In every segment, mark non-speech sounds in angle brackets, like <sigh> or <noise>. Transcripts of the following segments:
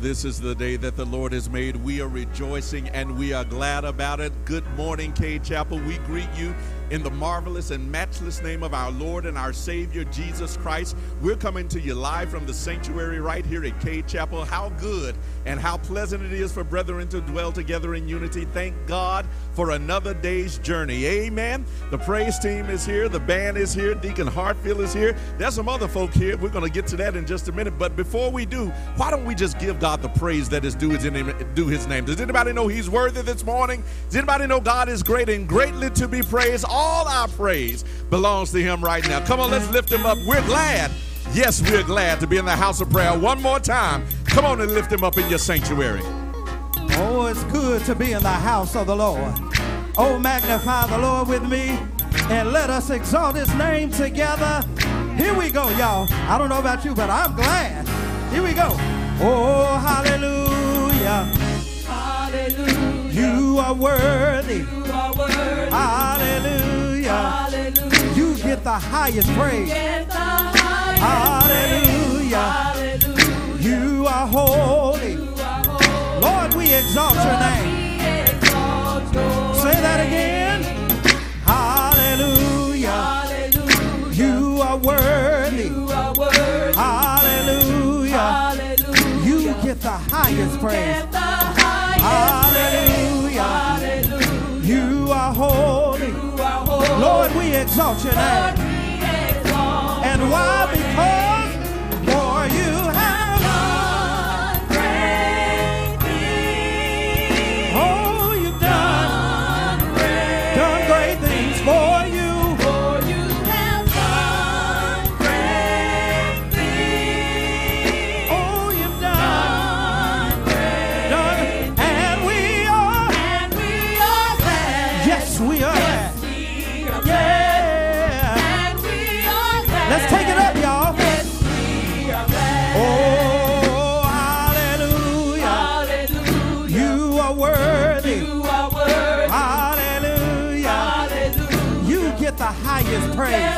This is the day that the Lord has made. We are rejoicing and we are glad about it. Good morning, Cade Chapel. We greet you in the marvelous and matchless name of our Lord and our Savior, Jesus Christ. We're coming to you live from the sanctuary right here at Cade Chapel. How good and how pleasant it is for brethren to dwell together in unity. Thank God for another day's journey. Amen. The praise team is here. The band is here. Deacon Hartfield is here. There's some other folk here. We're going to get to that in just a minute. But before we do, why don't we just give God the praise that is due his name? His name. Does anybody know He's worthy this morning? Does anybody know God is great and greatly to be praised? all our praise belongs to him right now. Come on, let's lift him up. We're glad. Yes, we're glad to be in the house of prayer one more time. Come on and lift him up in your sanctuary. Oh, it's good to be in the house of the Lord. Oh, magnify the Lord with me and let us exalt his name together. Here we go, y'all. I don't know about you, but I'm glad. Here we go. Oh, hallelujah. Hallelujah. You are worthy. You are worthy. Hallelujah get the highest praise. The highest Hallelujah. You are holy. You are holy. Lord, we exalt Lord, your name. Exalt your Say that again. Hallelujah. Hallelujah. You are worthy. You are worthy. Hallelujah. Hallelujah. You get the highest you praise. exalt your name. praise.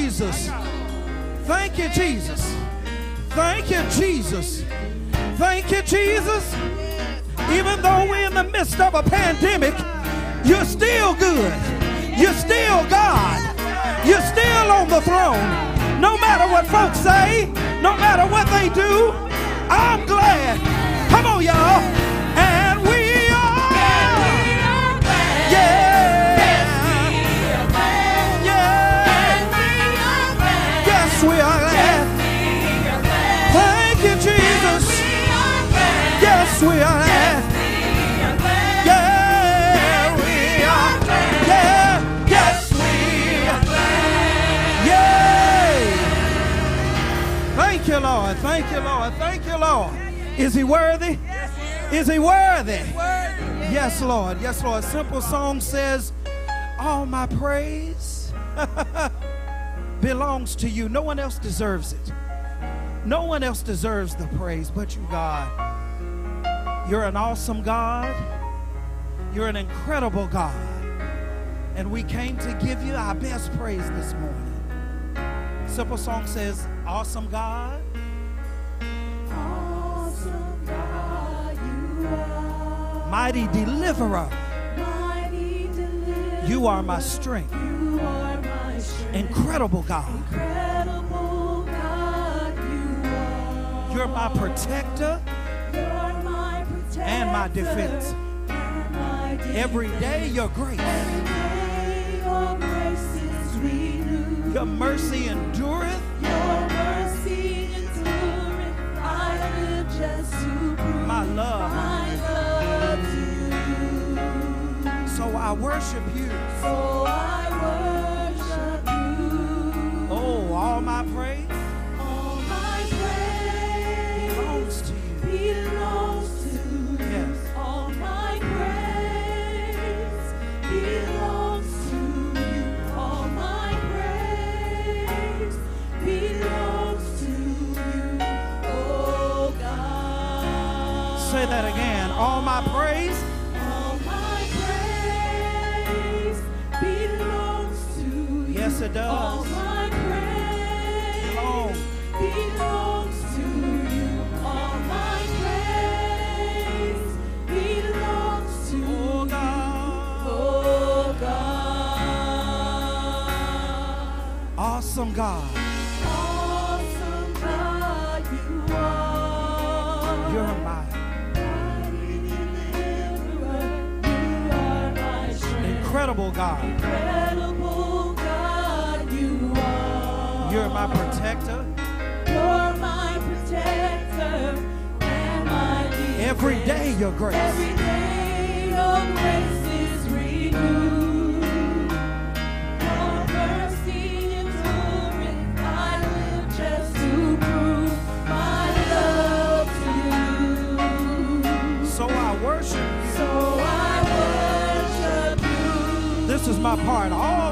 Jesus. Thank you, Jesus. Thank you, Jesus. Thank you, Jesus. Even though we're in the midst of a pandemic, you're still good. You're still God. You're still on the throne. No matter what folks say, no matter what they do, I'm glad. Come on, y'all. Thank you, Lord. Thank you, Lord. Is he worthy? Is he worthy? Yes, Lord. Yes, Lord. Simple song says, All my praise <laughs> belongs to you. No one else deserves it. No one else deserves the praise but you, God. You're an awesome God. You're an incredible God. And we came to give you our best praise this morning. Simple song says, Awesome God. Mighty deliverer, mighty deliverer. you are my strength. Are my strength. Incredible God, Incredible God, you are. you're my protector You're my protector and my defense. and my defense. Every day, your grace, day your grace is renewed. your mercy endureth. Your mercy endureth. I live just to prove my love I worship you. So I worship you. Oh, all my praise All my praise belongs to you. belongs to you. Yes. All my praise belongs to you. All my praise belongs to you. Oh God. Say that again. All my praise does. All my praise belongs. to you. All my praise belongs to Oh, you. Oh God. Awesome God. Awesome God, you are. You're my mighty deliverer. You are my strength. incredible God. Incredible protector. You're my protector and my defense. Every day, your grace. Every day your grace is renewed. Your mercy endureth. I live just to prove my love to you. So I worship you. So I worship you. This is my part. All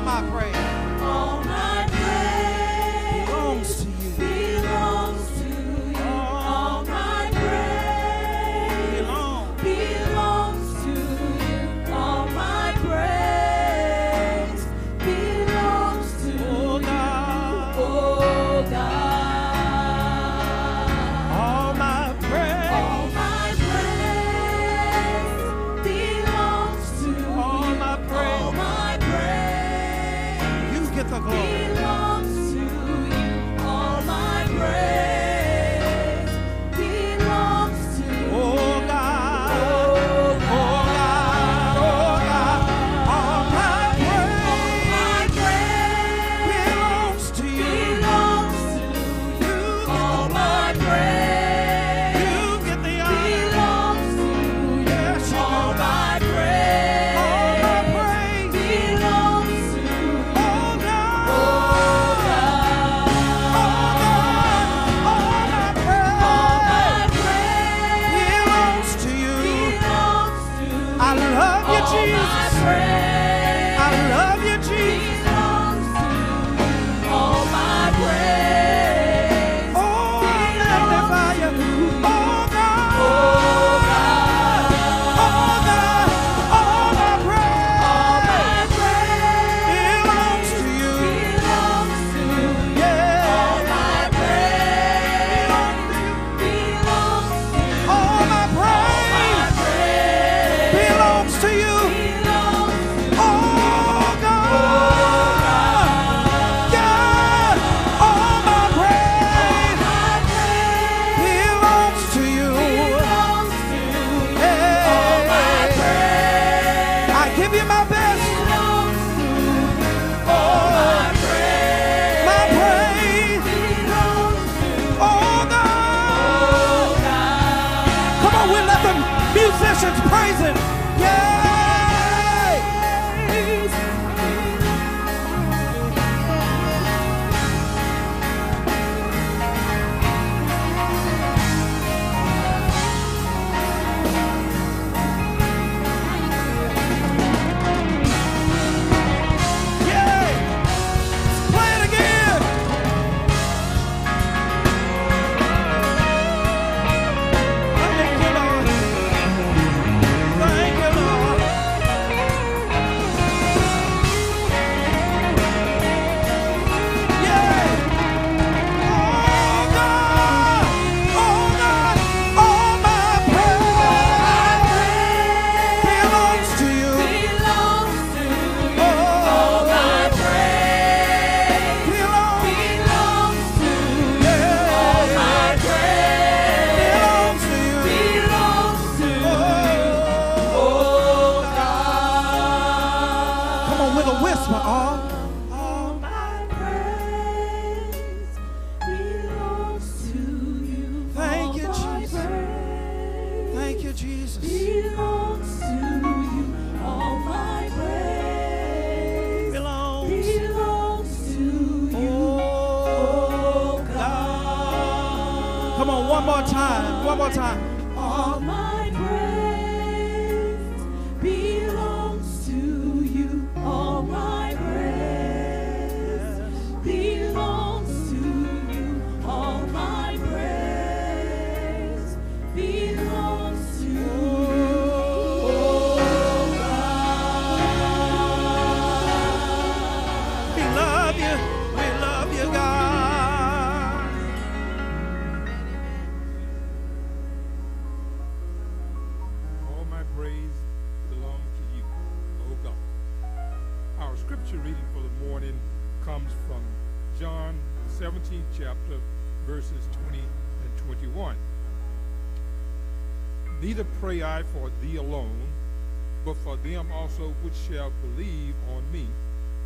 also which shall believe on me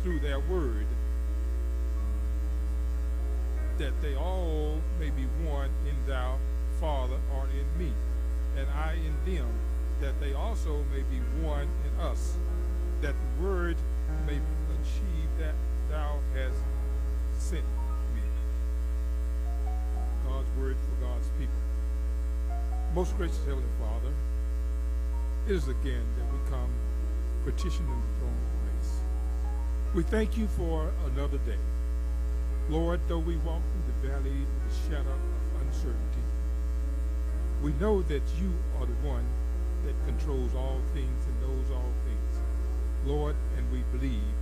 through their word, that they all may be one in thou, Father, art in me, and I in them, that they also may be one in us, that the word may achieve that thou hast sent me. God's word for God's people. Most gracious Heavenly Father, it is again that we come petitioning the throne of grace. We thank you for another day. Lord, though we walk through the valley of the shadow of uncertainty, we know that you are the one that controls all things and knows all things. Lord, and we believe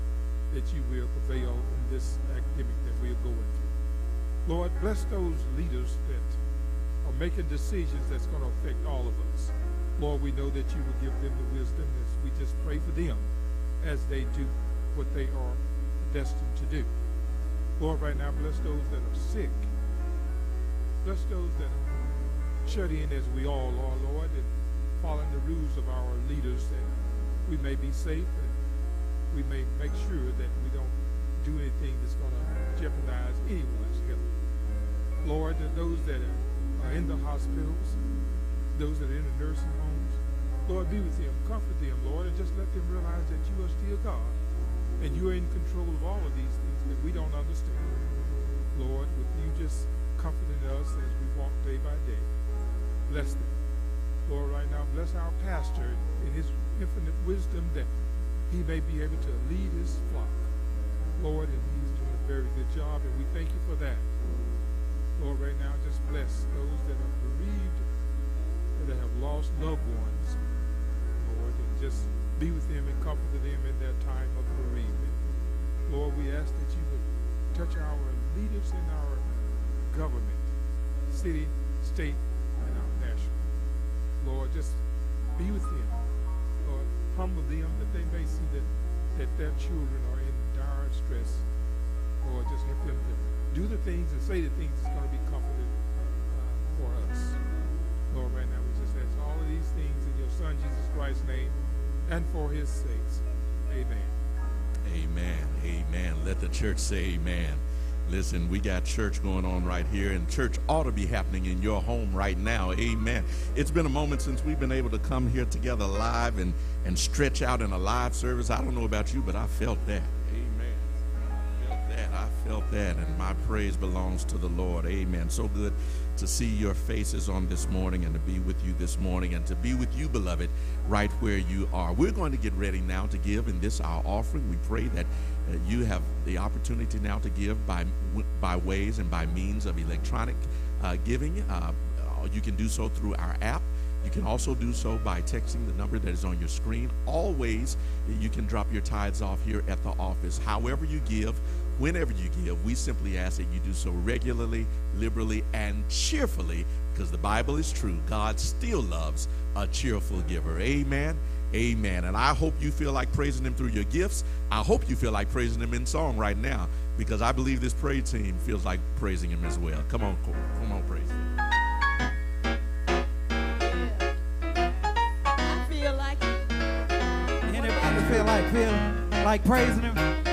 that you will prevail in this academic that we are going through. Lord, bless those leaders that are making decisions that's going to affect all of us. Lord, we know that you will give them the wisdom as we just pray for them as they do what they are destined to do. Lord, right now, bless those that are sick. Bless those that are shut in as we all are, Lord, and following the rules of our leaders that we may be safe and we may make sure that we don't do anything that's going to jeopardize anyone's health. Lord, those that are in the hospitals, those that are in the nursing homes, Lord, be with them, comfort them, Lord, and just let them realize that you are still God and you are in control of all of these things that we don't understand. Lord, with you just comforting us as we walk day by day. Bless them. Lord, right now, bless our pastor in his infinite wisdom that he may be able to lead his flock. Lord, and he's doing a very good job, and we thank you for that. Lord, right now, just bless those that are bereaved, that have lost loved ones, just be with them and comfort them in their time of bereavement. Lord, we ask that you would touch our leaders in our government, city, state, and our national. Lord, just be with them. Lord, humble them that they may see that, that their children are in dire stress. Lord, just help them to do the things and say the things that's going to be comforted uh, for us. Lord, right now we just ask all of these things in your Son, Jesus Christ's name, and for his sakes. Amen. Amen. Amen. Let the church say amen. Listen, we got church going on right here, and church ought to be happening in your home right now. Amen. It's been a moment since we've been able to come here together live and, and stretch out in a live service. I don't know about you, but I felt that. Felt that, and my praise belongs to the Lord. Amen. So good to see your faces on this morning and to be with you this morning and to be with you, beloved, right where you are. We're going to get ready now to give in this our offering. We pray that uh, you have the opportunity now to give by by ways and by means of electronic uh, giving. Uh, you can do so through our app. You can also do so by texting the number that is on your screen. Always, you can drop your tithes off here at the office. However, you give, whenever you give, we simply ask that you do so regularly, liberally, and cheerfully because the Bible is true. God still loves a cheerful giver. Amen. Amen. And I hope you feel like praising Him through your gifts. I hope you feel like praising Him in song right now because I believe this praise team feels like praising Him as well. Come on, come on, praise Him. I feel like Anybody feel like feel like praising him?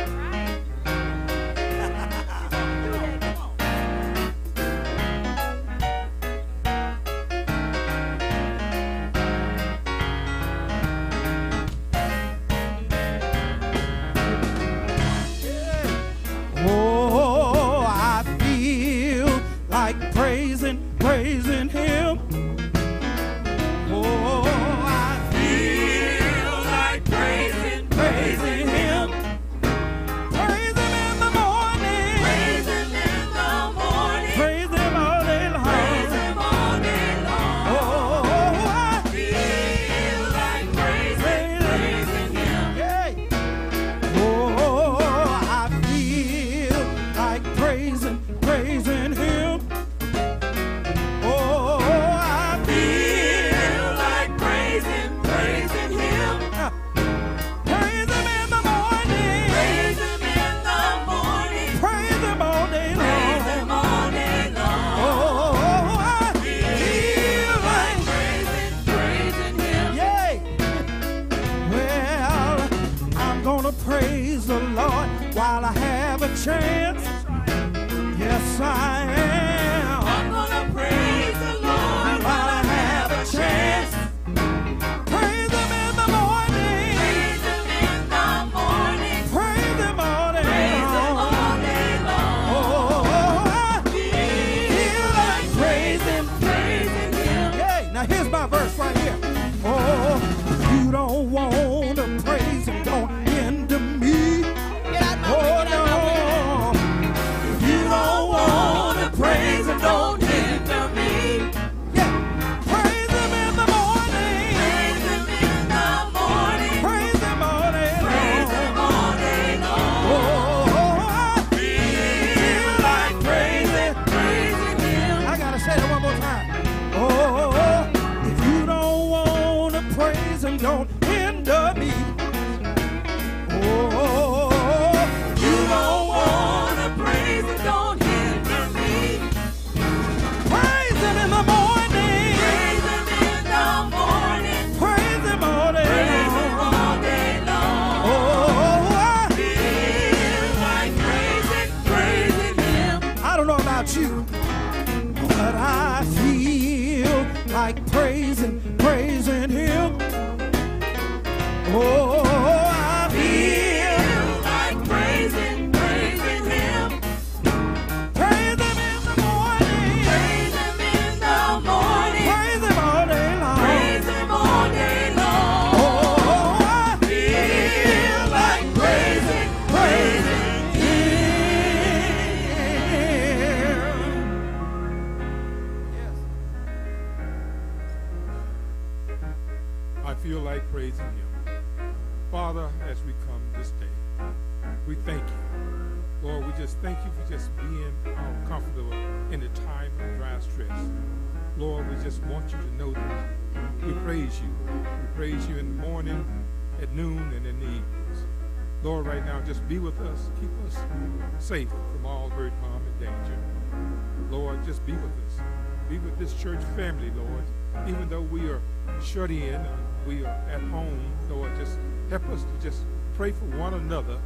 Shut in, we are at home, Lord, just help us to just pray for one another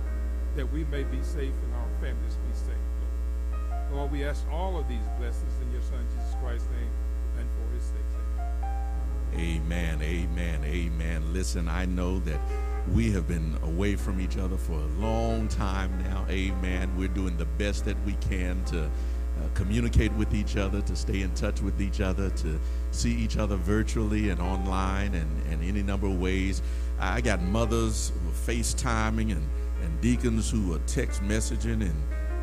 that we may be safe and our families be safe, Lord. Lord, we ask all of these blessings in your Son, Jesus Christ's name, and for his sake. Amen, amen, amen. Listen, I know that we have been away from each other for a long time now. Amen. We're doing the best that we can to uh, communicate with each other, to stay in touch with each other, to see each other virtually and online and, and any number of ways. I got mothers who are FaceTiming and, and deacons who are text messaging and,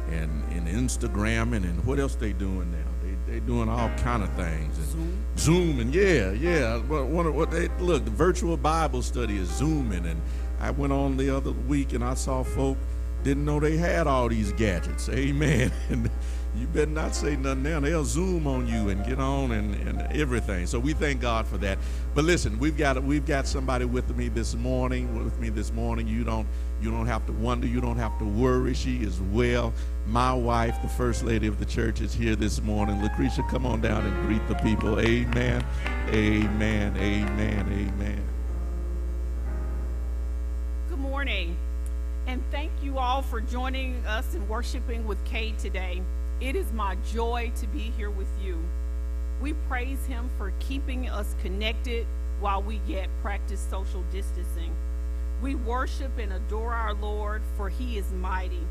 and, and Instagramming and what else they doing now? They, they doing all kind of things. And Zoom. Zoom and yeah, yeah. Of what they look, the virtual Bible study is zooming, and I went on the other week and I saw folk didn't know they had all these gadgets. Amen. <laughs> And you better not say nothing now. They'll zoom on you and get on and, and everything. So we thank God for that. But listen, we've got we've got somebody with me this morning. With me this morning. You don't you don't have to wonder. You don't have to worry. She is well. My wife, the first lady of the church, is here this morning. Lucretia, come on down and greet the people. Amen. Amen. Amen. Amen. Good morning, and thank you all for joining us and worshiping with Cade today. It is my joy to be here with you. We praise Him for keeping us connected while we yet practice social distancing. We worship and adore our Lord, for He is mighty.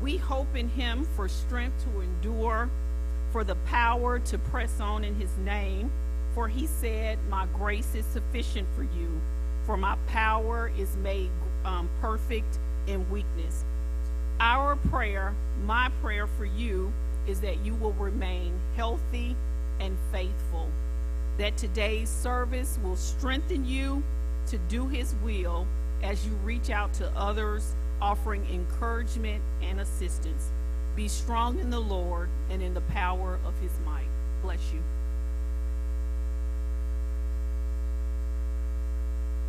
We hope in Him for strength to endure, for the power to press on in His name. For He said, My grace is sufficient for you, for my power is made um, perfect in weakness. Our prayer, my prayer for you, is that you will remain healthy and faithful. That today's service will strengthen you to do His will as you reach out to others, offering encouragement and assistance. Be strong in the Lord and in the power of His might. Bless you.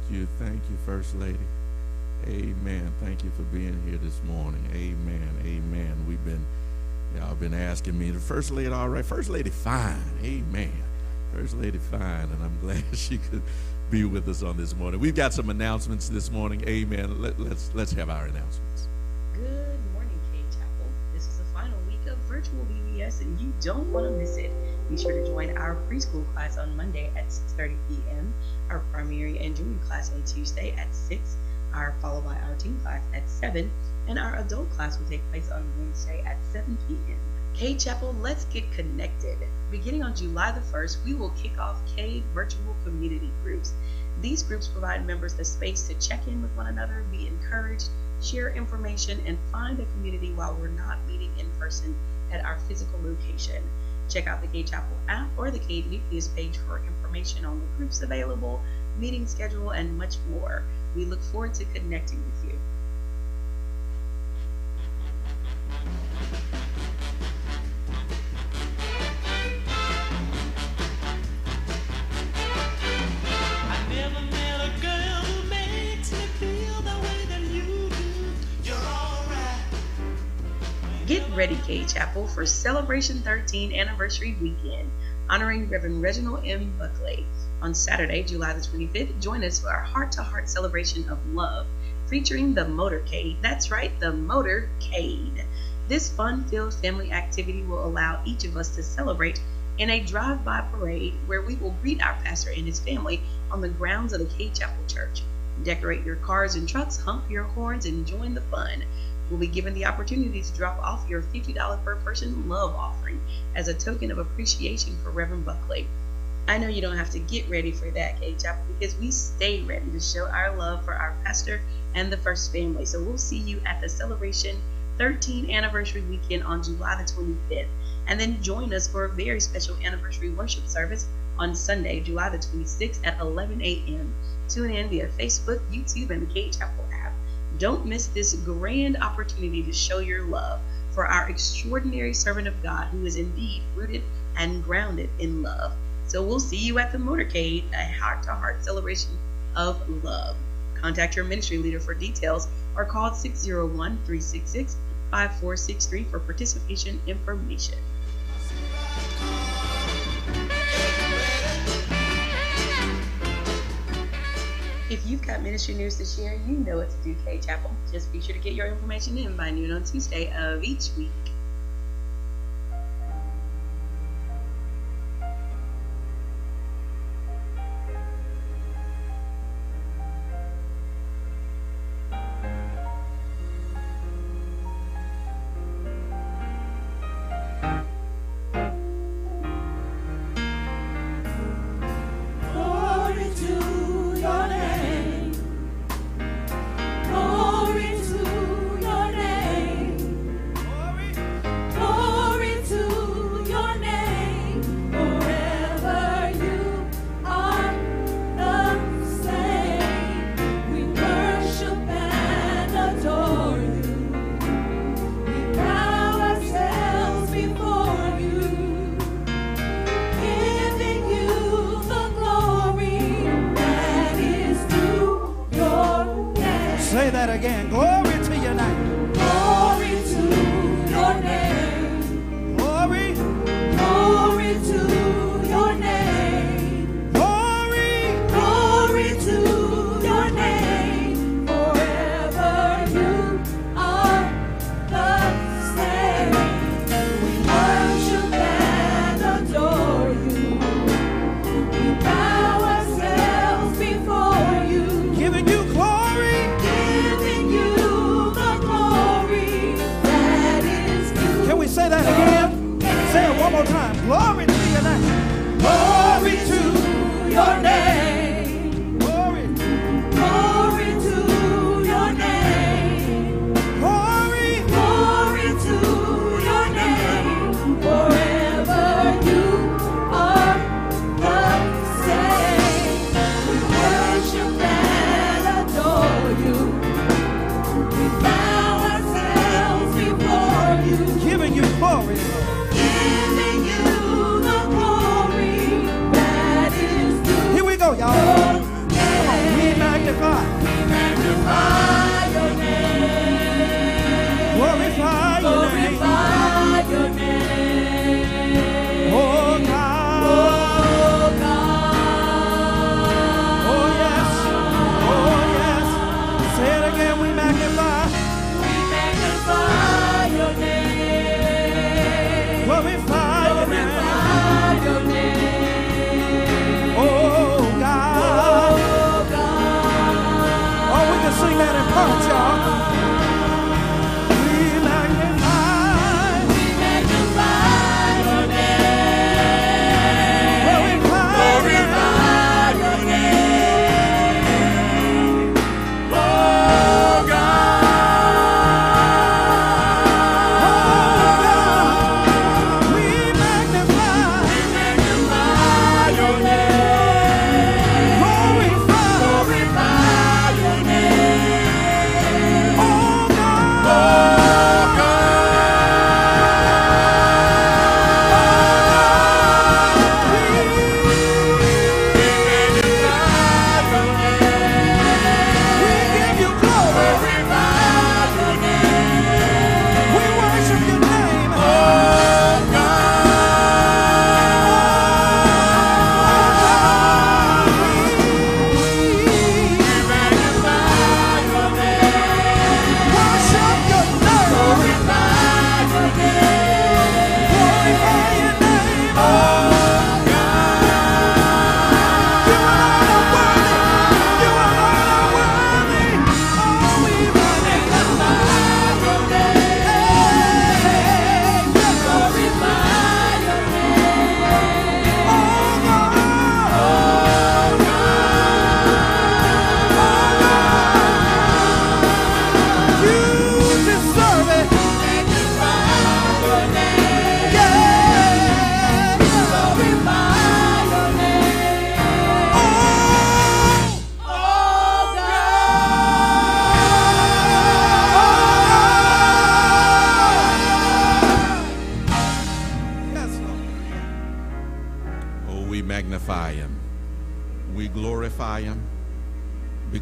Thank you. Thank you, First Lady. Amen. Thank you for being here this morning. Amen. Amen. We've been, y'all been asking me, the First Lady, all right? First Lady, fine. Amen. First Lady, fine. And I'm <laughs> glad she could be with us on this morning. We've got some announcements this morning. Amen. Let, let's let's have our announcements. Good morning, Cade Chapel. This is the final week of virtual VBS and you don't want to miss it. Be sure to join our preschool class on Monday at 6.30 p.m., our primary and junior class on Tuesday at 6, followed by our teen class at 7, and our adult class will take place on Wednesday at 7 p.m. Cade Chapel, let's get connected. Beginning on July the 1st, we will kick off Cade virtual community groups. These groups provide members the space to check in with one another, be encouraged, share information, and find a community while we're not meeting in person at our physical location. Check out the Cade Chapel app or the Cade Nucleus page for information on the groups available, meeting schedule, and much more. We look forward to connecting with you. I never met a girl who makes me feel the way that you do. You're alright. Get ready, Cade Chapel, for Celebration 13 Anniversary Weekend, honoring Reverend Reginald M. Buckley. On Saturday, July the 25th, join us for our heart to heart celebration of love, featuring the Motorcade. That's right, the Motorcade. This fun filled family activity will allow each of us to celebrate in a drive by parade where we will greet our pastor and his family on the grounds of the Cade Chapel Church. Decorate your cars and trucks, hump your horns, and join the fun. We'll be given the opportunity to drop off your $50 per person love offering as a token of appreciation for Reverend Buckley. I know you don't have to get ready for that, Cade Chapel, because we stay ready to show our love for our pastor and the First Family. So we'll see you at the Celebration 13th Anniversary Weekend on July the 25th. And then join us for a very special anniversary worship service on Sunday, July the 26th at 11 a.m. Tune in via Facebook, YouTube, and the Cade Chapel app. Don't miss this grand opportunity to show your love for our extraordinary servant of God who is indeed rooted and grounded in love. So we'll see you at the Motorcade, a heart to heart celebration of love. Contact your ministry leader for details or call 601 366 5463 for participation information. If you've got ministry news to share, you know what to do, Cade Chapel. Just be sure to get your information in by noon on Tuesday of each week.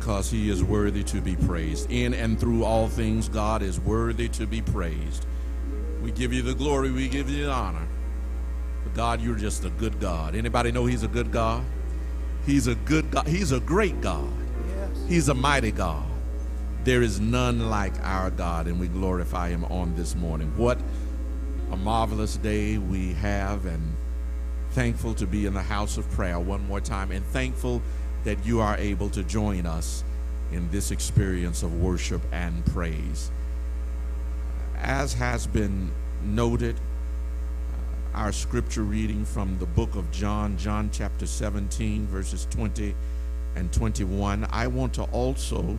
Because he is worthy to be praised. In and through all things, God is worthy to be praised. We give you the glory, we give you the honor. But God, you're just a good God. Anybody know he's a good God? He's a good God. He's a great God. Yes. He's a mighty God. There is none like our God, and we glorify him on this morning. What a marvelous day we have, and thankful to be in the house of prayer one more time, and thankful that you are able to join us in this experience of worship and praise. As has been noted, uh, our scripture reading from the book of John, John chapter 17, verses 20 and 21. I want to also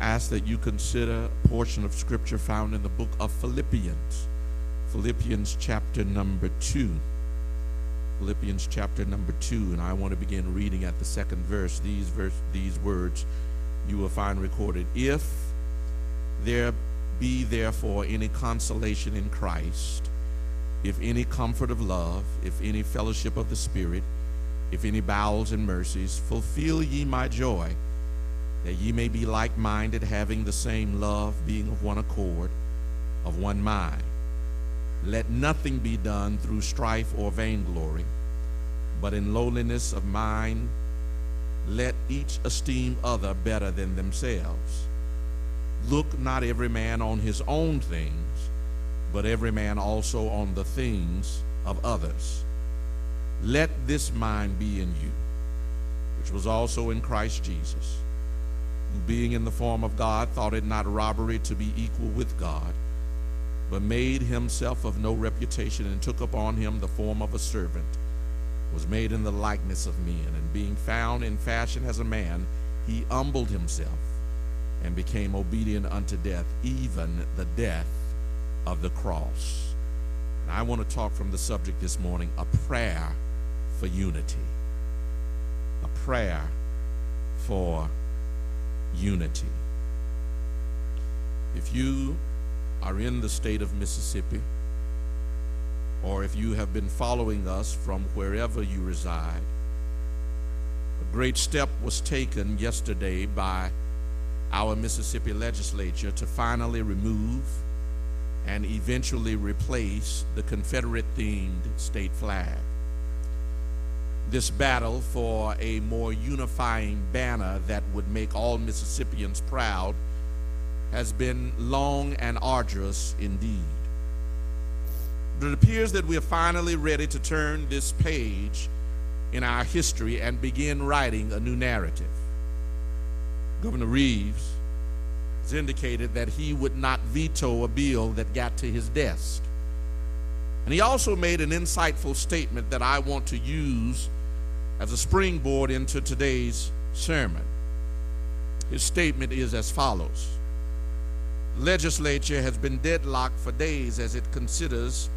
ask that you consider a portion of scripture found in the book of Philippians, Philippians chapter number 2. Philippians chapter number 2, and I want to begin reading at the second verse. These verse these words you will find recorded. If there be therefore any consolation in Christ, if any comfort of love, if any fellowship of the Spirit, if any bowels and mercies, fulfill ye my joy, that ye may be like minded, having the same love, being of one accord, of one mind. Let nothing be done through strife or vainglory, but in lowliness of mind, let each esteem other better than themselves. Look not every man on his own things, but every man also on the things of others. Let this mind be in you, which was also in Christ Jesus, who being in the form of God thought it not robbery to be equal with God, but made himself of no reputation and took upon him the form of a servant, was made in the likeness of men, and being found in fashion as a man, he humbled himself and became obedient unto death, even the death of the cross. And I want to talk from the subject this morning a prayer for unity. A prayer for unity. If you are in the state of Mississippi, or if you have been following us from wherever you reside, a great step was taken yesterday by our Mississippi legislature to finally remove and eventually replace the Confederate themed state flag. This battle for a more unifying banner that would make all Mississippians proud has been long and arduous indeed. But it appears that we are finally ready to turn this page in our history and begin writing a new narrative. Governor Reeves has indicated that he would not veto a bill that got to his desk. And he also made an insightful statement that I want to use as a springboard into today's sermon. His statement is as follows Legislature has been deadlocked for days as it considers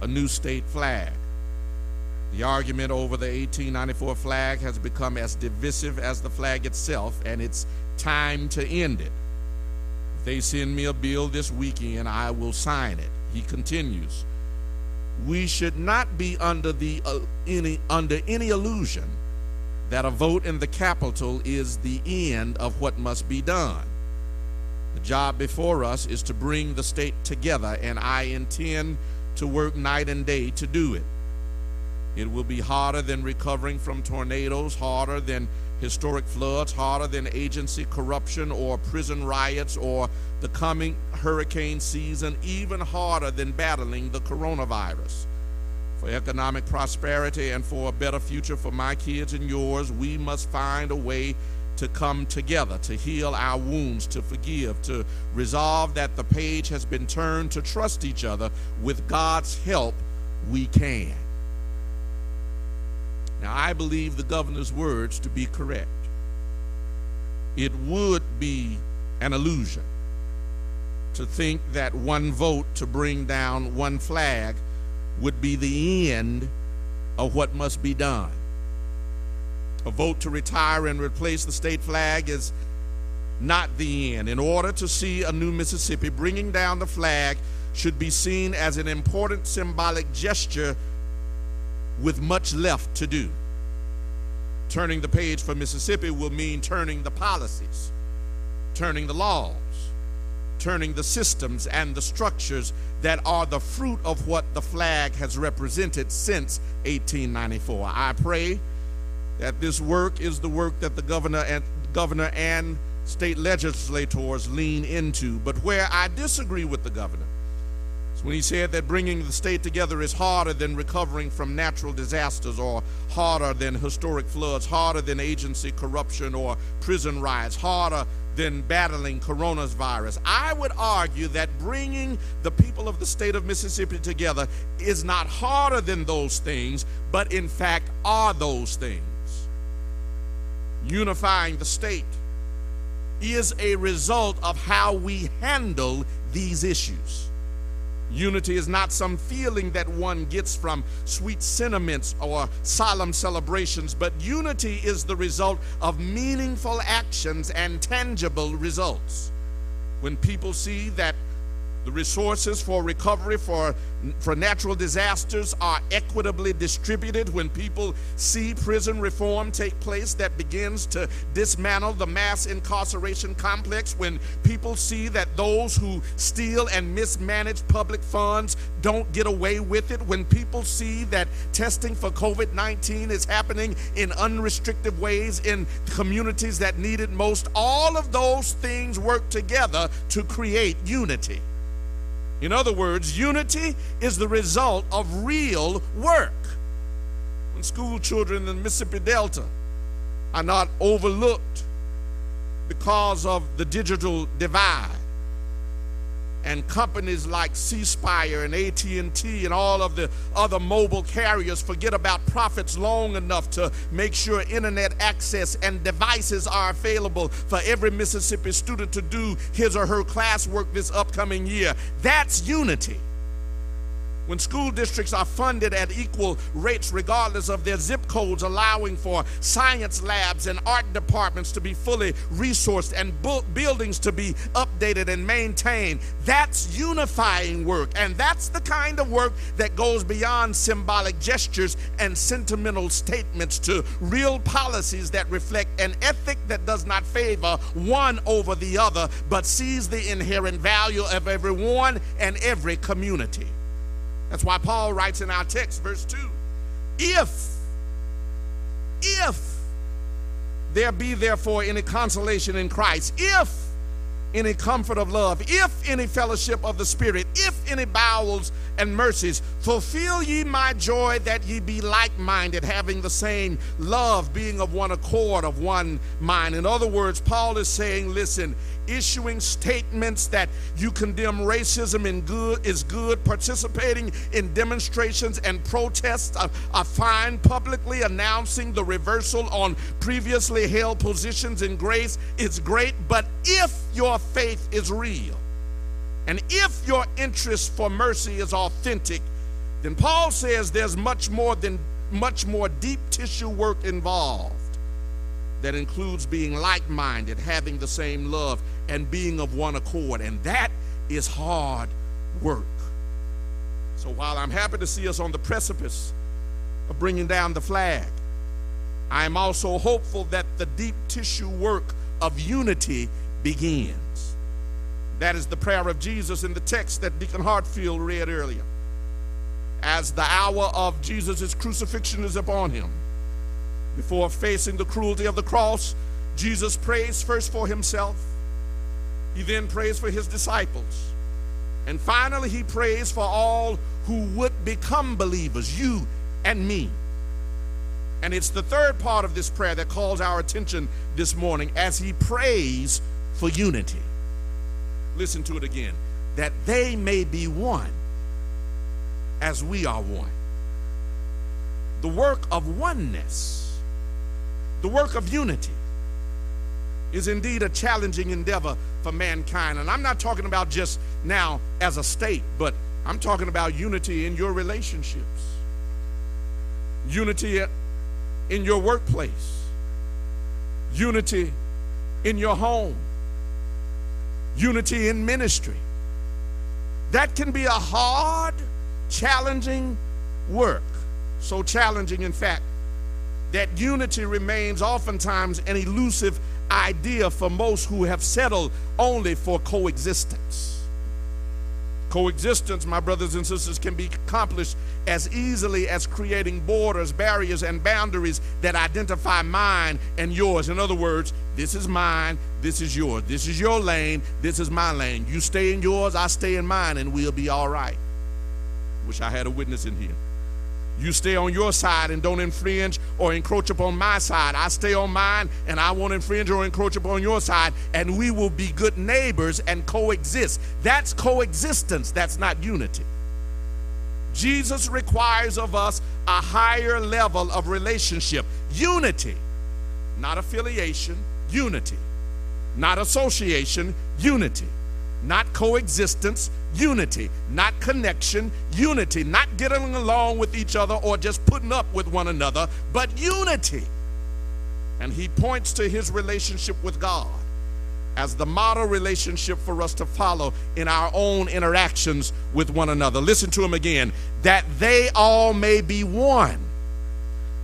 a new state flag. The argument over the 1894 flag has become as divisive as the flag itself, and it's time to end it. If they send me a bill this weekend, I will sign it. He continues. We should not be under the uh, any under any illusion that a vote in the Capitol is the end of what must be done. Job before us is to bring the state together, and I intend to work night and day to do it. It will be harder than recovering from tornadoes, harder than historic floods, harder than agency corruption or prison riots or the coming hurricane season, even harder than battling the coronavirus. For economic prosperity and for a better future for my kids and yours, we must find a way to come together, to heal our wounds, to forgive, to resolve that the page has been turned, to trust each other. With God's help, we can. Now, I believe the governor's words to be correct. It would be an illusion to think that one vote to bring down one flag would be the end of what must be done. A vote to retire and replace the state flag is not the end. In order to see a new Mississippi, bringing down the flag should be seen as an important symbolic gesture with much left to do. Turning the page for Mississippi will mean turning the policies, turning the laws, turning the systems and the structures that are the fruit of what the flag has represented since 1894. I pray that this work is the work that the governor and governor and state legislators lean into. But where I disagree with the governor is when he said that bringing the state together is harder than recovering from natural disasters or harder than historic floods, harder than agency corruption or prison riots, harder than battling coronavirus. I would argue that bringing the people of the state of Mississippi together is not harder than those things, but in fact are those things. Unifying the state is a result of how we handle these issues. Unity is not some feeling that one gets from sweet sentiments or solemn celebrations, but unity is the result of meaningful actions and tangible results. When people see that the resources for recovery for, for natural disasters are equitably distributed. When people see prison reform take place that begins to dismantle the mass incarceration complex, when people see that those who steal and mismanage public funds don't get away with it, when people see that testing for COVID 19 is happening in unrestricted ways in communities that need it most, all of those things work together to create unity. In other words, unity is the result of real work. When school children in the Mississippi Delta are not overlooked because of the digital divide, and companies like C Spire and AT&T and all of the other mobile carriers forget about profits long enough to make sure internet access and devices are available for every Mississippi student to do his or her classwork this upcoming year. That's unity. When school districts are funded at equal rates, regardless of their zip codes, allowing for science labs and art departments to be fully resourced and bu- buildings to be updated and maintained, that's unifying work. And that's the kind of work that goes beyond symbolic gestures and sentimental statements to real policies that reflect an ethic that does not favor one over the other, but sees the inherent value of everyone and every community. That's why Paul writes in our text, verse 2 If, if there be therefore any consolation in Christ, if any comfort of love, if any fellowship of the Spirit, if any bowels and mercies, fulfill ye my joy that ye be like minded, having the same love, being of one accord, of one mind. In other words, Paul is saying, listen, issuing statements that you condemn racism in good is good, participating in demonstrations and protests are, are fine, publicly announcing the reversal on previously held positions in grace is great, but if your faith is real, and if your interest for mercy is authentic, then Paul says there's much more than much more deep tissue work involved that includes being like-minded, having the same love, and being of one accord. And that is hard work. So while I'm happy to see us on the precipice of bringing down the flag, I am also hopeful that the deep tissue work of unity begins. That is the prayer of Jesus in the text that Deacon Hartfield read earlier. As the hour of Jesus' crucifixion is upon him, before facing the cruelty of the cross, Jesus prays first for himself. He then prays for his disciples. And finally, he prays for all who would become believers, you and me. And it's the third part of this prayer that calls our attention this morning as he prays for unity. Listen to it again that they may be one as we are one. The work of oneness, the work of unity, is indeed a challenging endeavor for mankind. And I'm not talking about just now as a state, but I'm talking about unity in your relationships, unity in your workplace, unity in your home, unity in ministry. That can be a hard, challenging work. So challenging, in fact, that unity remains oftentimes an elusive idea for most who have settled only for coexistence. Coexistence, my brothers and sisters, can be accomplished as easily as creating borders, barriers, and boundaries that identify mine and yours. In other words, this is mine, this is yours. This is your lane, this is my lane. You stay in yours, I stay in mine, and we'll be all right. Wish I had a witness in here. You stay on your side and don't infringe or encroach upon my side. I stay on mine and I won't infringe or encroach upon your side, and we will be good neighbors and coexist. That's coexistence, that's not unity. Jesus requires of us a higher level of relationship, unity, not affiliation, unity, not association, unity, not coexistence, unity, not connection, unity, not getting along with each other or just putting up with one another, but unity. And he points to his relationship with God as the model relationship for us to follow in our own interactions with one another. Listen to him again that they all may be one,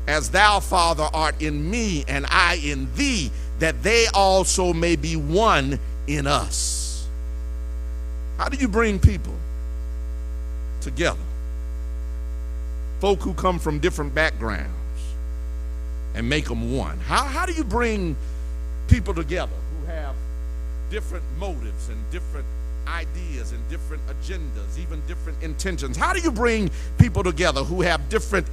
as thou, Father, art in me and I in thee, that they also may be one in us. How do you bring people together? Folk who come from different backgrounds and make them one. How, how do you bring people together who have different motives and different ideas and different agendas, even different intentions? How do you bring people together who have different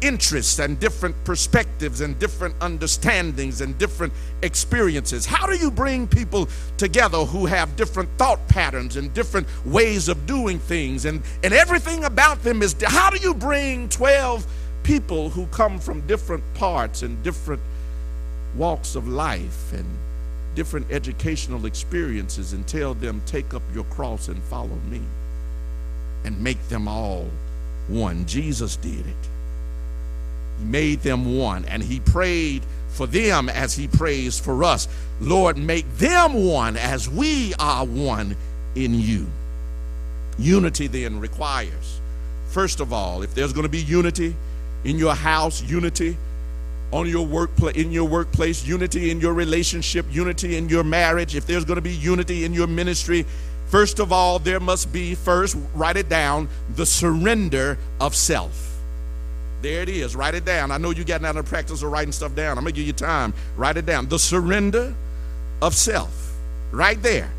interests and different perspectives and different understandings and different experiences? How do you bring people together who have different thought patterns and different ways of doing things? And, and everything about them is how do you bring 12 people who come from different parts and different walks of life and different educational experiences and tell them take up your cross and follow me and make them all one jesus did it made them one, and he prayed for them as he prays for us. Lord, make them one as we are one in you. Unity then requires, first of all, if there's going to be unity in your house, unity on your workplace in your workplace, unity in your relationship, unity in your marriage, if there's going to be unity in your ministry, first of all, there must be first, write it down, the surrender of self. There it is. Write it down. I know you got out of practice of writing stuff down. I'm going to give you time. Write it down. The surrender of self. Right there.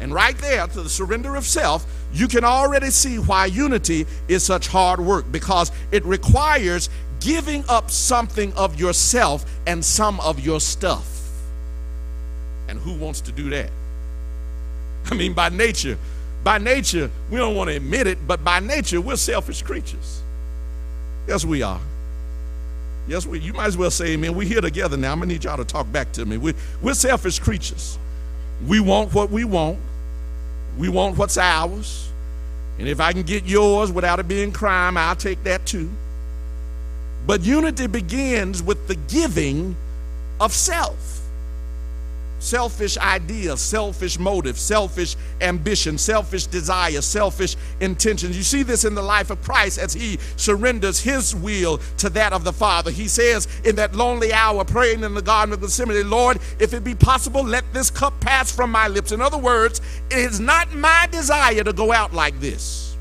And right there, to the surrender of self, you can already see why unity is such hard work because it requires giving up something of yourself and some of your stuff. And who wants to do that? I mean, by nature, by nature, we don't want to admit it, but by nature, we're selfish creatures. Yes, we are. Yes, we. You might as well say, "Amen." We're here together now. I'm gonna need y'all to talk back to me. We, we're selfish creatures. We want what we want. We want what's ours. And if I can get yours without it being crime, I'll take that too. But unity begins with the giving of self selfish ideas, selfish motives, selfish ambition, selfish desire, selfish intentions. You see this in the life of Christ as he surrenders his will to that of the Father. He says in that lonely hour, praying in the Garden of Gethsemane, Lord, if it be possible, let this cup pass from my lips. In other words, it is not my desire to go out like this.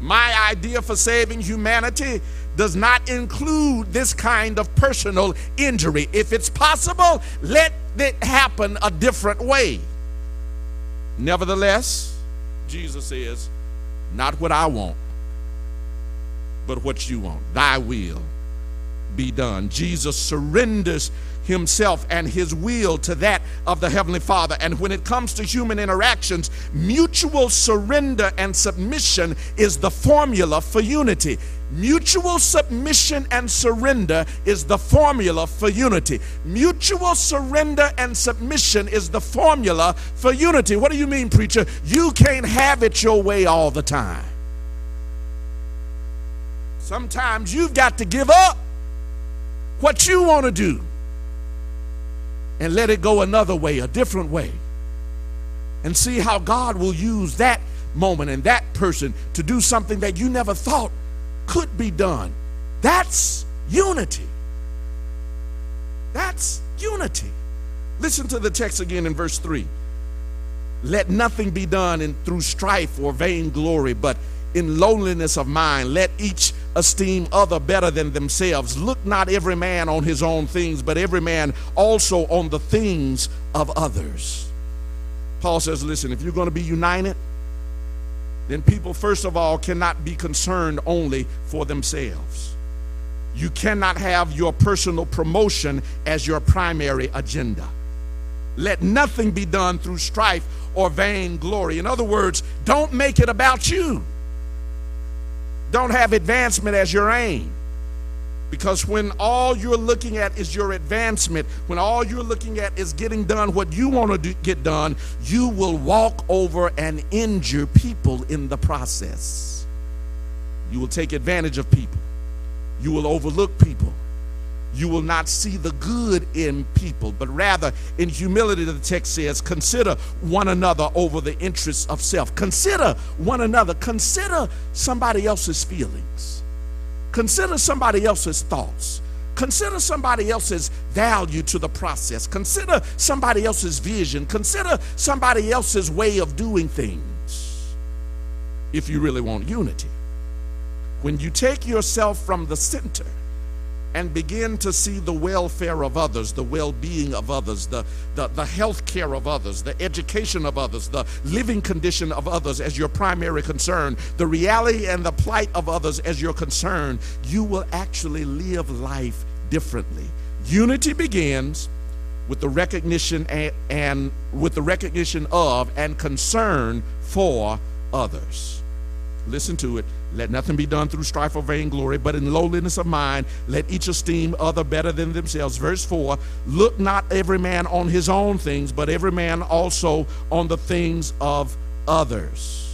My idea for saving humanity does not include this kind of personal injury. If it's possible, let it happen a different way. Nevertheless, Jesus says, Not what I want, but what you want. Thy will be done. Jesus surrenders himself and his will to that of the Heavenly Father. And when it comes to human interactions, mutual surrender and submission is the formula for unity. Mutual submission and surrender is the formula for unity. Mutual surrender and submission is the formula for unity. What do you mean, preacher? You can't have it your way all the time. Sometimes you've got to give up what you want to do and let it go another way, a different way. And see how God will use that moment and that person to do something that you never thought could be done. That's unity. That's unity. Listen to the text again in verse 3. Let nothing be done in through strife or vainglory, but in lowliness of mind, let each esteem other better than themselves. Look not every man on his own things, but every man also on the things of others. Paul says, listen, if you're going to be united, then people, first of all, cannot be concerned only for themselves. You cannot have your personal promotion as your primary agenda. Let nothing be done through strife or vain glory. In other words, don't make it about you. Don't have advancement as your aim. Because when all you're looking at is your advancement, when all you're looking at is getting done what you want to do, get done, you will walk over and injure people in the process. You will take advantage of people. You will overlook people. You will not see the good in people, but rather, in humility, the text says, consider one another over the interests of self. Consider one another. Consider somebody else's feelings. Consider somebody else's thoughts. Consider somebody else's value to the process. Consider somebody else's vision. Consider somebody else's way of doing things if you really want unity. When you take yourself from the center and begin to see the welfare of others, the well being of others, the, the, the health care of others, the education of others, the living condition of others as your primary concern, the reality and the plight of others as your concern, you will actually live life differently. Unity begins with the recognition and, and with the recognition of and concern for others. Listen to it. Let nothing be done through strife or vainglory, but in lowliness of mind, let each esteem other better than themselves. Verse 4 Look not every man on his own things, but every man also on the things of others.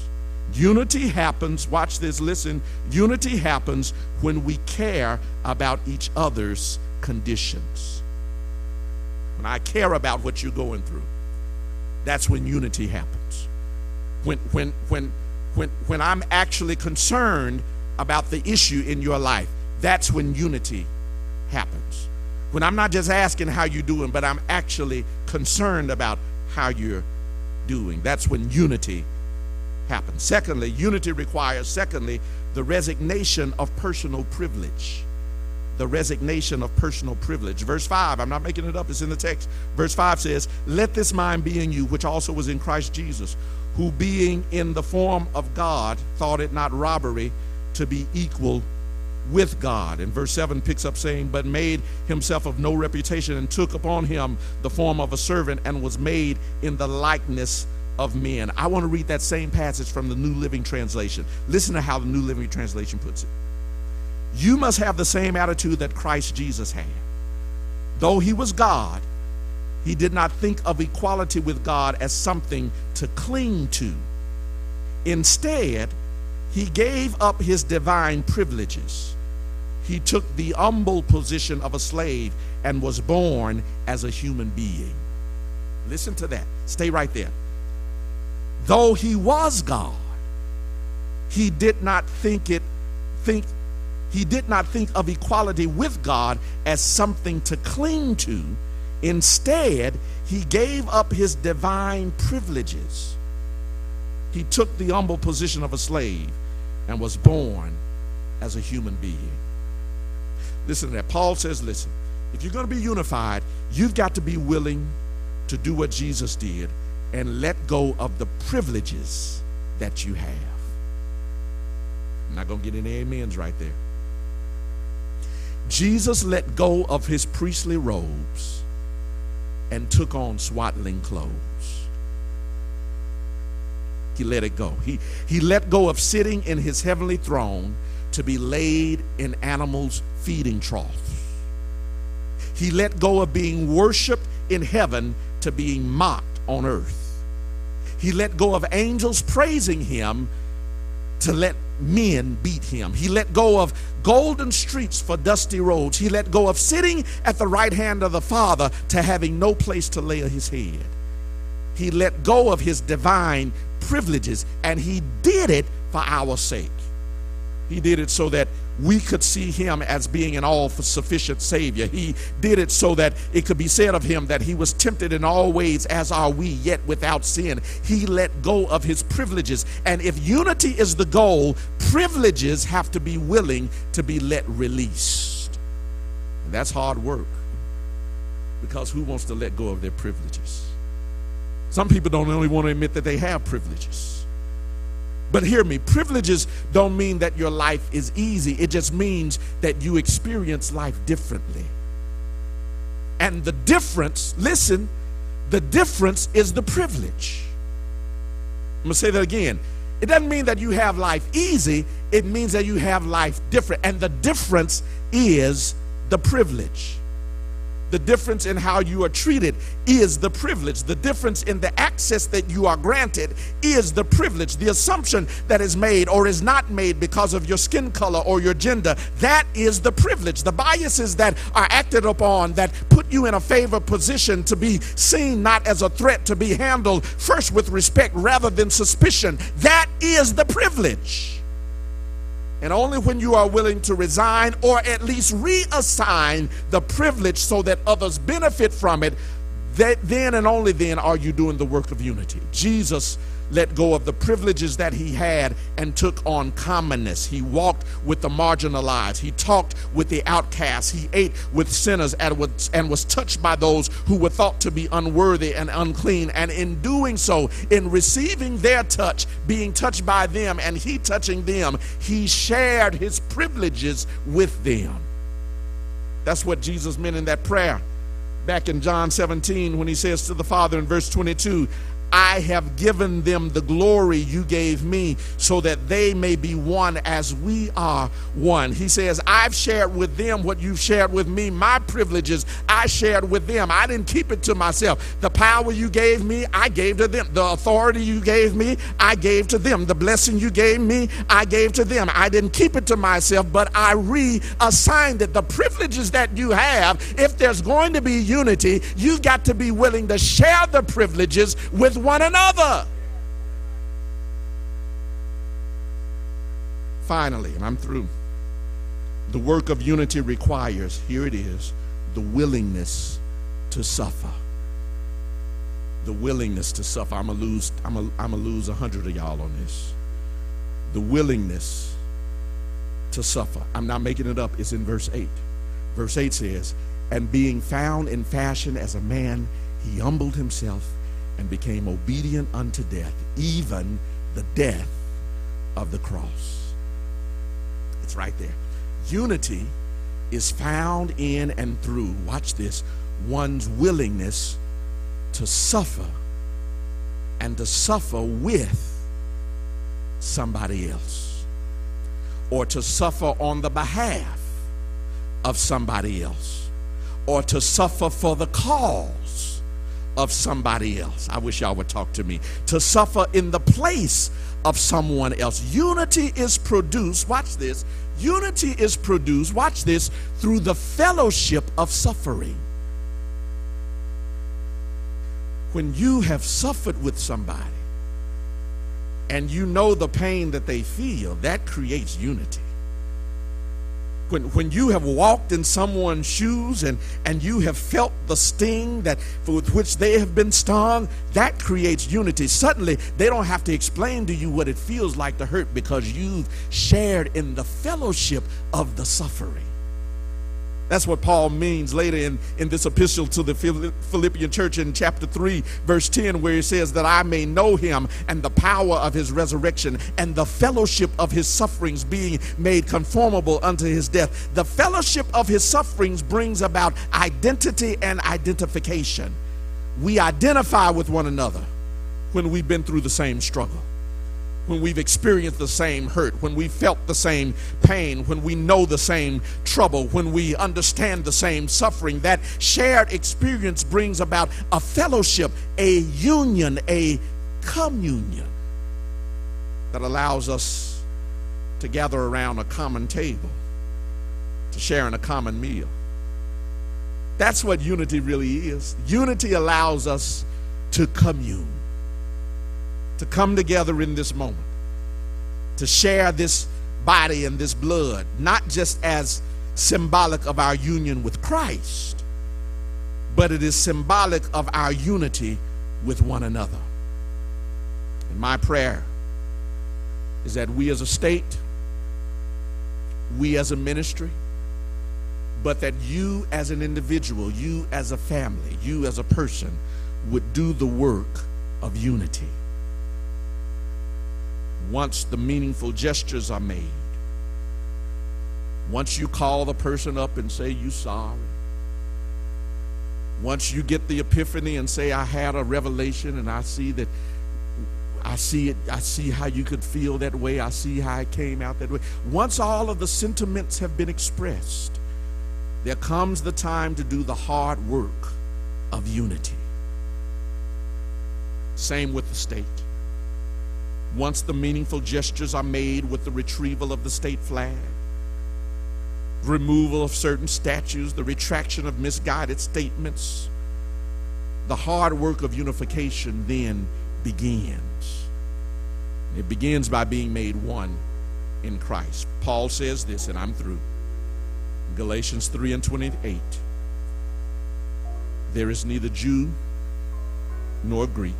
Unity happens, watch this, listen. Unity happens when we care about each other's conditions. When I care about what you're going through, that's when unity happens. When, when, when, when, when I'm actually concerned about the issue in your life, that's when unity happens. When I'm not just asking how you're doing, but I'm actually concerned about how you're doing, that's when unity happens. Secondly, unity requires, secondly, the resignation of personal privilege. The resignation of personal privilege. Verse 5, I'm not making it up, it's in the text. Verse 5 says, Let this mind be in you, which also was in Christ Jesus who being in the form of God thought it not robbery to be equal with God. And verse 7 picks up saying, But made himself of no reputation and took upon him the form of a servant and was made in the likeness of men. I want to read that same passage from the New Living Translation. Listen to how the New Living Translation puts it. You must have the same attitude that Christ Jesus had. Though he was God, he did not think of equality with God as something to cling to. Instead, he gave up his divine privileges. He took the humble position of a slave and was born as a human being. Listen to that. Stay right there. Though he was God, he did not think it think he did not think of equality with God as something to cling to Instead, he gave up his divine privileges. He took the humble position of a slave and was born as a human being. Listen to that. Paul says, listen, if you're going to be unified, you've got to be willing to do what Jesus did and let go of the privileges that you have. I'm not going to get any amens right there. Jesus let go of his priestly robes and took on swaddling clothes. He let it go. He, he let go of sitting in his heavenly throne to be laid in animals' feeding troughs. He let go of being worshiped in heaven to being mocked on earth. He let go of angels praising him to let men beat him. He let go of golden streets for dusty roads. He let go of sitting at the right hand of the Father to having no place to lay his head. He let go of his divine privileges and he did it for our sake. He did it so that we could see him as being an all sufficient Savior. He did it so that it could be said of him that he was tempted in all ways, as are we, yet without sin. He let go of his privileges. And if unity is the goal, privileges have to be willing to be let released. And that's hard work because who wants to let go of their privileges? Some people don't only want to admit that they have privileges. But hear me, privileges don't mean that your life is easy. It just means that you experience life differently. And the difference, listen, the difference is the privilege. I'm going to say that again. It doesn't mean that you have life easy, it means that you have life different. And the difference is the privilege. The difference in how you are treated is the privilege. The difference in the access that you are granted is the privilege. The assumption that is made or is not made because of your skin color or your gender, that is the privilege. The biases that are acted upon that put you in a favored position to be seen not as a threat, to be handled first with respect rather than suspicion, that is the privilege. And only when you are willing to resign or at least reassign the privilege so that others benefit from it, that then and only then are you doing the work of unity. Jesus let go of the privileges that he had and took on commonness. He walked with the marginalized. He talked with the outcasts. He ate with sinners and was, touched by those who were thought to be unworthy and unclean. And in doing so, in receiving their touch, being touched by them, and he touching them, he shared his privileges with them. That's what Jesus meant in that prayer back in John 17 when he says to the Father in verse 22, I have given them the glory you gave me so that they may be one as we are one. He says, I've shared with them what you've shared with me. My privileges I shared with them. I didn't keep it to myself. The power you gave me, I gave to them. The authority you gave me, I gave to them. The blessing you gave me, I gave to them. I didn't keep it to myself, but I reassigned it. The privileges that you have, if there's going to be unity, you've got to be willing to share the privileges with one another. Finally, and I'm through, the work of unity requires, here it is, the willingness to suffer. The willingness to suffer. I'm gonna lose, I'm gonna, I'm lose a hundred of y'all on this. The willingness to suffer. I'm not making it up, it's in verse 8. Verse 8 says, And being found in fashion as a man, he humbled himself and became obedient unto death, even the death of the cross. It's right there. Unity is found in and through, watch this, one's willingness to suffer and to suffer with somebody else or to suffer on the behalf of somebody else or to suffer for the cause of somebody else. I wish y'all would talk to me. To suffer in the place of someone else. Unity is produced, watch this. Unity is produced, watch this, through the fellowship of suffering. When you have suffered with somebody and you know the pain that they feel, that creates unity when, when you have walked in someone's shoes and, and you have felt the sting that with which they have been stung, that creates unity. Suddenly, they don't have to explain to you what it feels like to hurt because you've shared in the fellowship of the suffering. That's what Paul means later in, in this epistle to the Philippian church in chapter 3, verse 10, where he says, That I may know him and the power of his resurrection and the fellowship of his sufferings, being made conformable unto his death. The fellowship of his sufferings brings about identity and identification. We identify with one another when we've been through the same struggle when we've experienced the same hurt, when we felt the same pain, when we know the same trouble, when we understand the same suffering. That shared experience brings about a fellowship, a union, a communion that allows us to gather around a common table, to share in a common meal. That's what unity really is. Unity allows us to commune to come together in this moment, to share this body and this blood, not just as symbolic of our union with Christ, but it is symbolic of our unity with one another. And my prayer is that we as a state, we as a ministry, but that you as an individual, you as a family, you as a person would do the work of unity. Once the meaningful gestures are made, once you call the person up and say you sorry, once you get the epiphany and say I had a revelation and I see that I see it I see how you could feel that way, I see how it came out that way. Once all of the sentiments have been expressed, there comes the time to do the hard work of unity. Same with the state. Once the meaningful gestures are made with the retrieval of the state flag, removal of certain statues, the retraction of misguided statements, the hard work of unification then begins. It begins by being made one in Christ. Paul says this, and I'm through. Galatians 3 and 28. There is neither Jew nor Greek.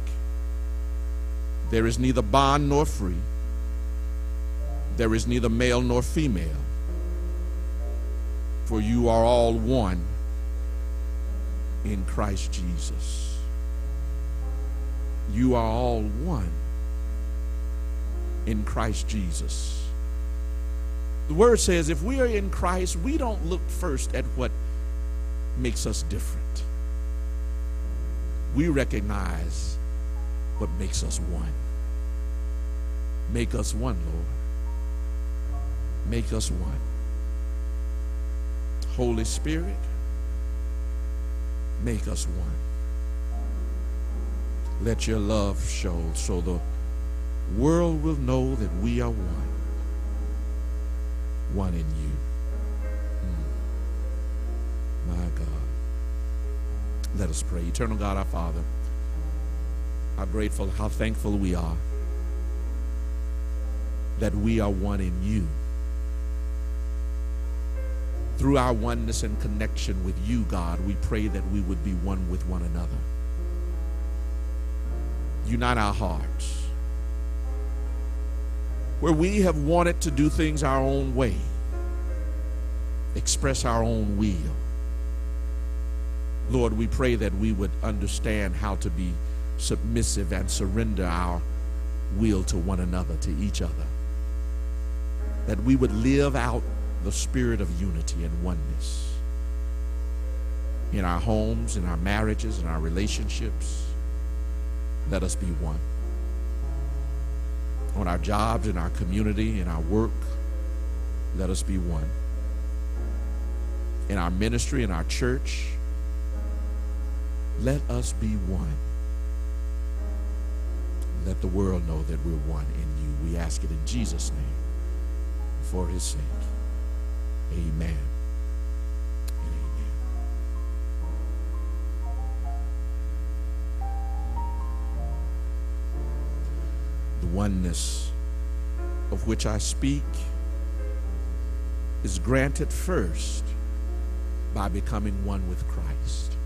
There is neither bond nor free. There is neither male nor female. For you are all one in Christ Jesus. You are all one in Christ Jesus. The word says if we are in Christ, we don't look first at what makes us different. We recognize what makes us one. Make us one, Lord. Make us one. Holy Spirit, make us one. Let your love show so the world will know that we are one. One in you. Mm. My God. Let us pray. Eternal God, our Father, how grateful, how thankful we are that we are one in you. Through our oneness and connection with you, God, we pray that we would be one with one another. Unite our hearts. Where we have wanted to do things our own way, express our own will. Lord, we pray that we would understand how to be submissive and surrender our will to one another, to each other. That we would live out the spirit of unity and oneness in our homes, in our marriages, in our relationships. Let us be one. On our jobs, in our community, in our work, let us be one. In our ministry, in our church, let us be one. Let the world know that we're one in you. We ask it in Jesus' name for his sake. Amen. Amen. The oneness of which I speak is granted first by becoming one with Christ.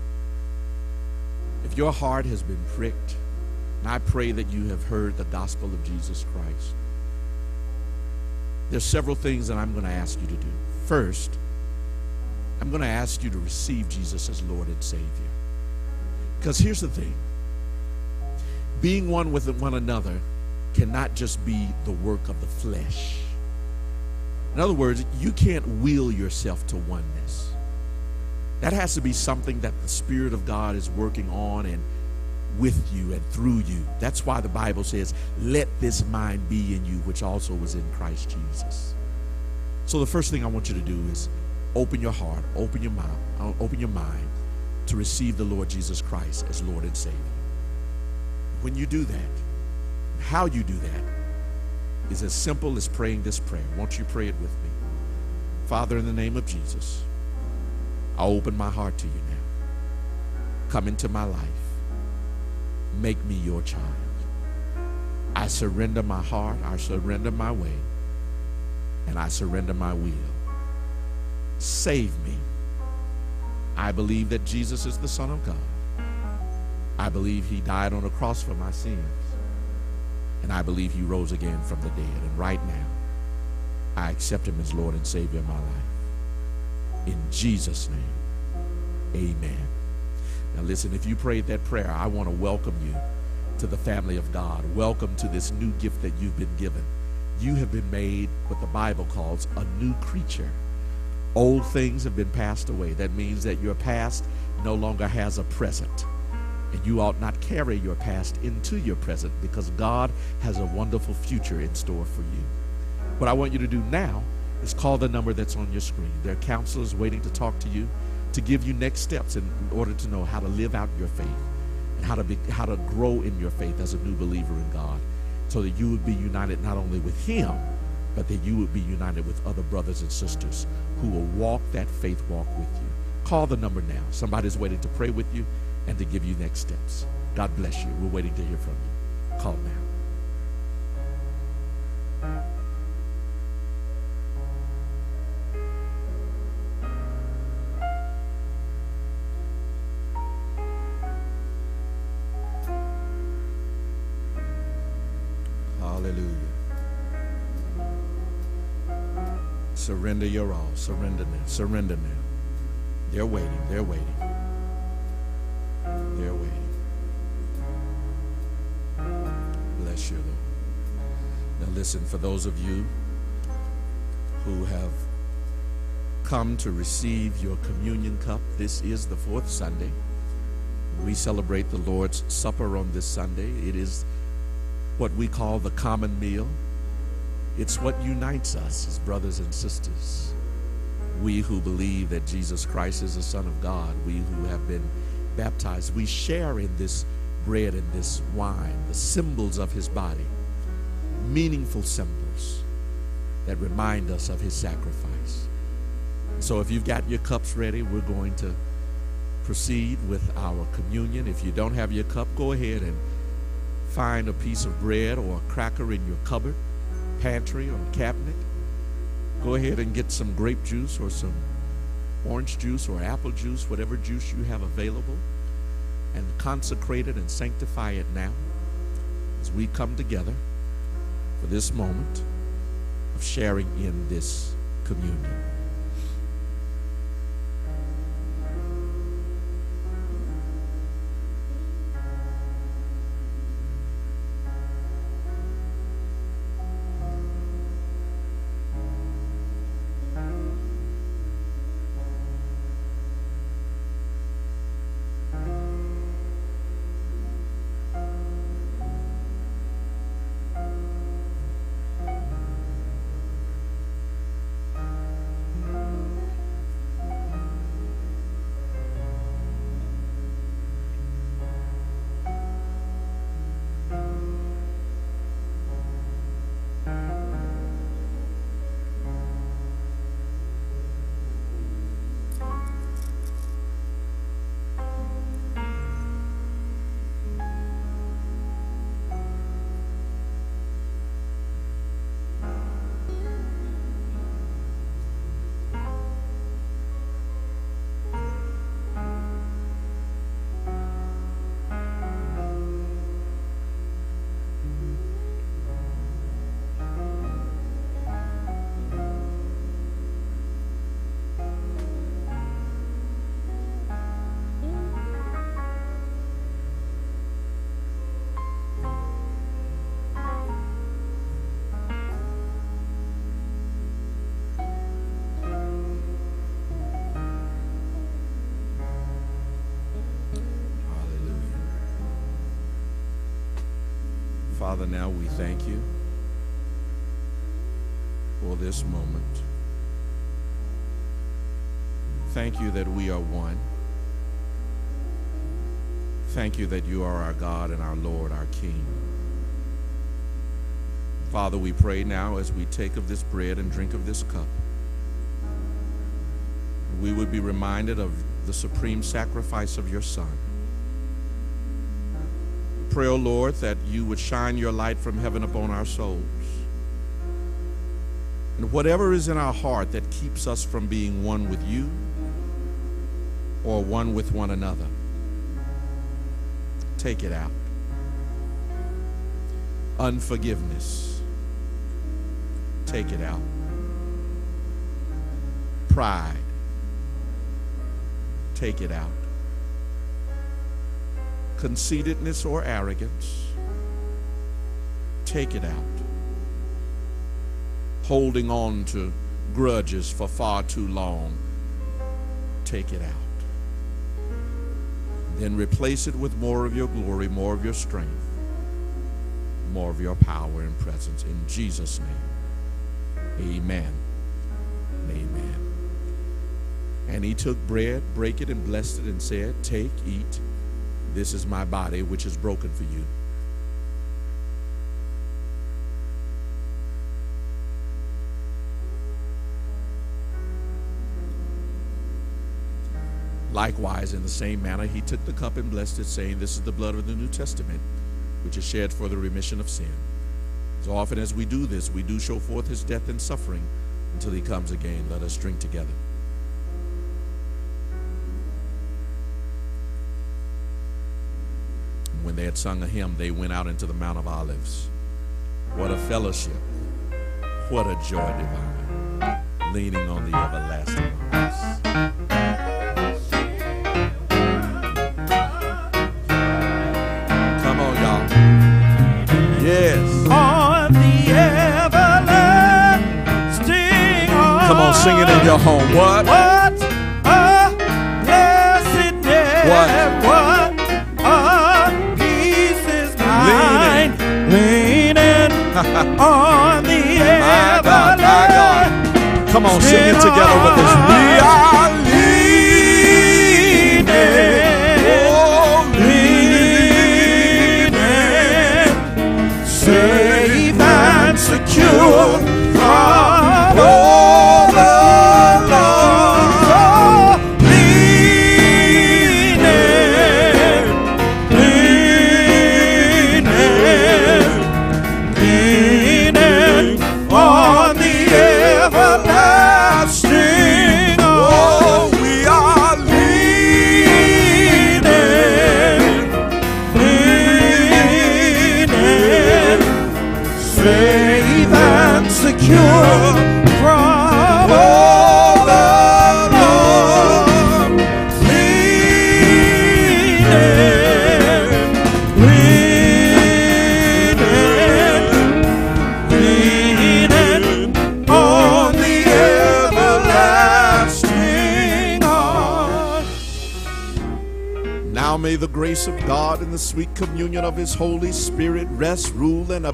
If your heart has been pricked, and I pray that you have heard the gospel of Jesus Christ, there's several things that I'm going to ask you to do. First, I'm going to ask you to receive Jesus as Lord and Savior. Because here's the thing being one with one another cannot just be the work of the flesh. In other words, you can't will yourself to oneness. That has to be something that the Spirit of God is working on and with you and through you. That's why the Bible says, Let this mind be in you, which also was in Christ Jesus. So the first thing I want you to do is open your heart, open your mouth, uh, open your mind to receive the Lord Jesus Christ as Lord and Savior. When you do that, how you do that is as simple as praying this prayer. Won't you pray it with me? Father, in the name of Jesus, I open my heart to you now. Come into my life. Make me your child. I surrender my heart. I surrender my way. and I surrender my will. Save me. I believe that Jesus is the Son of God. I believe he died on a cross for my sins. And I believe he rose again from the dead. And right now, I accept him as Lord and Savior of my life. In Jesus' name, amen. Now, listen, if you prayed that prayer, I want to welcome you to the family of God. Welcome to this new gift that you've been given. You have been made what the Bible calls a new creature. Old things have been passed away. That means that your past no longer has a present. And you ought not carry your past into your present because God has a wonderful future in store for you. What I want you to do now is call the number that's on your screen. There are counselors waiting to talk to you to give you next steps in order to know how to live out your faith and how to be, how to grow in your faith as a new believer in God so that you would be united not only with him but that you would be united with other brothers and sisters who will walk that faith walk with you. Call the number now. Somebody's waiting to pray with you and to give you next steps. God bless you. We're waiting to hear from you. Call now. Surrender your all. Surrender now. Surrender now. They're waiting. They're waiting. They're waiting. Bless you, Lord. Now, listen, for those of you who have come to receive your communion cup, this is the fourth Sunday. We celebrate the Lord's Supper on this Sunday. It is what we call the common meal. It's what unites us as brothers and sisters. We who believe that Jesus Christ is the Son of God, we who have been baptized, we share in this bread and this wine, the symbols of his body, meaningful symbols that remind us of his sacrifice. So if you've got your cups ready, we're going to proceed with our communion. If you don't have your cup, go ahead and find a piece of bread or a cracker in your cupboard, pantry, or cabinet. Go ahead and get some grape juice or some orange juice or apple juice, whatever juice you have available, and consecrate it and sanctify it now as we come together for this moment of sharing in this communion. Father, now we thank you for this moment. Thank you that we are one. Thank you that you are our God and our Lord, our King. Father, we pray now as we take of this bread and drink of this cup, we would be reminded of the supreme sacrifice of your Son. Pray, O Lord, that you would shine your light from heaven upon our souls. And whatever is in our heart that keeps us from being one with you or one with one another, take it out. Unforgiveness, take it out. Pride, take it out. Conceitedness or arrogance, take it out. Holding on to grudges for far too long, take it out. Then replace it with more of your glory, more of your strength, more of your power and presence. In Jesus' name, amen. Amen. And he took bread, brake it, and blessed it, and said, Take, eat. This is my body, which is broken for you. Likewise, in the same manner, he took the cup and blessed it, saying, This is the blood of the New Testament, which is shed for the remission of sin. As often as we do this, we do show forth his death and suffering until he comes again. Let us drink together. When they had sung a hymn, they went out into the Mount of Olives. What a fellowship! What a joy divine, leaning on the everlasting arms. Come on, y'all. Yes. On the everlasting arms. Come on, sing it in your home. What? Come on, sing it together with us.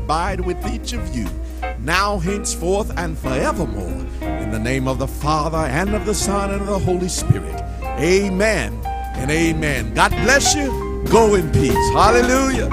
Abide with each of you, now, henceforth, and forevermore. In the name of the Father, and of the Son, and of the Holy Spirit. Amen and amen. God bless you. Go in peace. Hallelujah.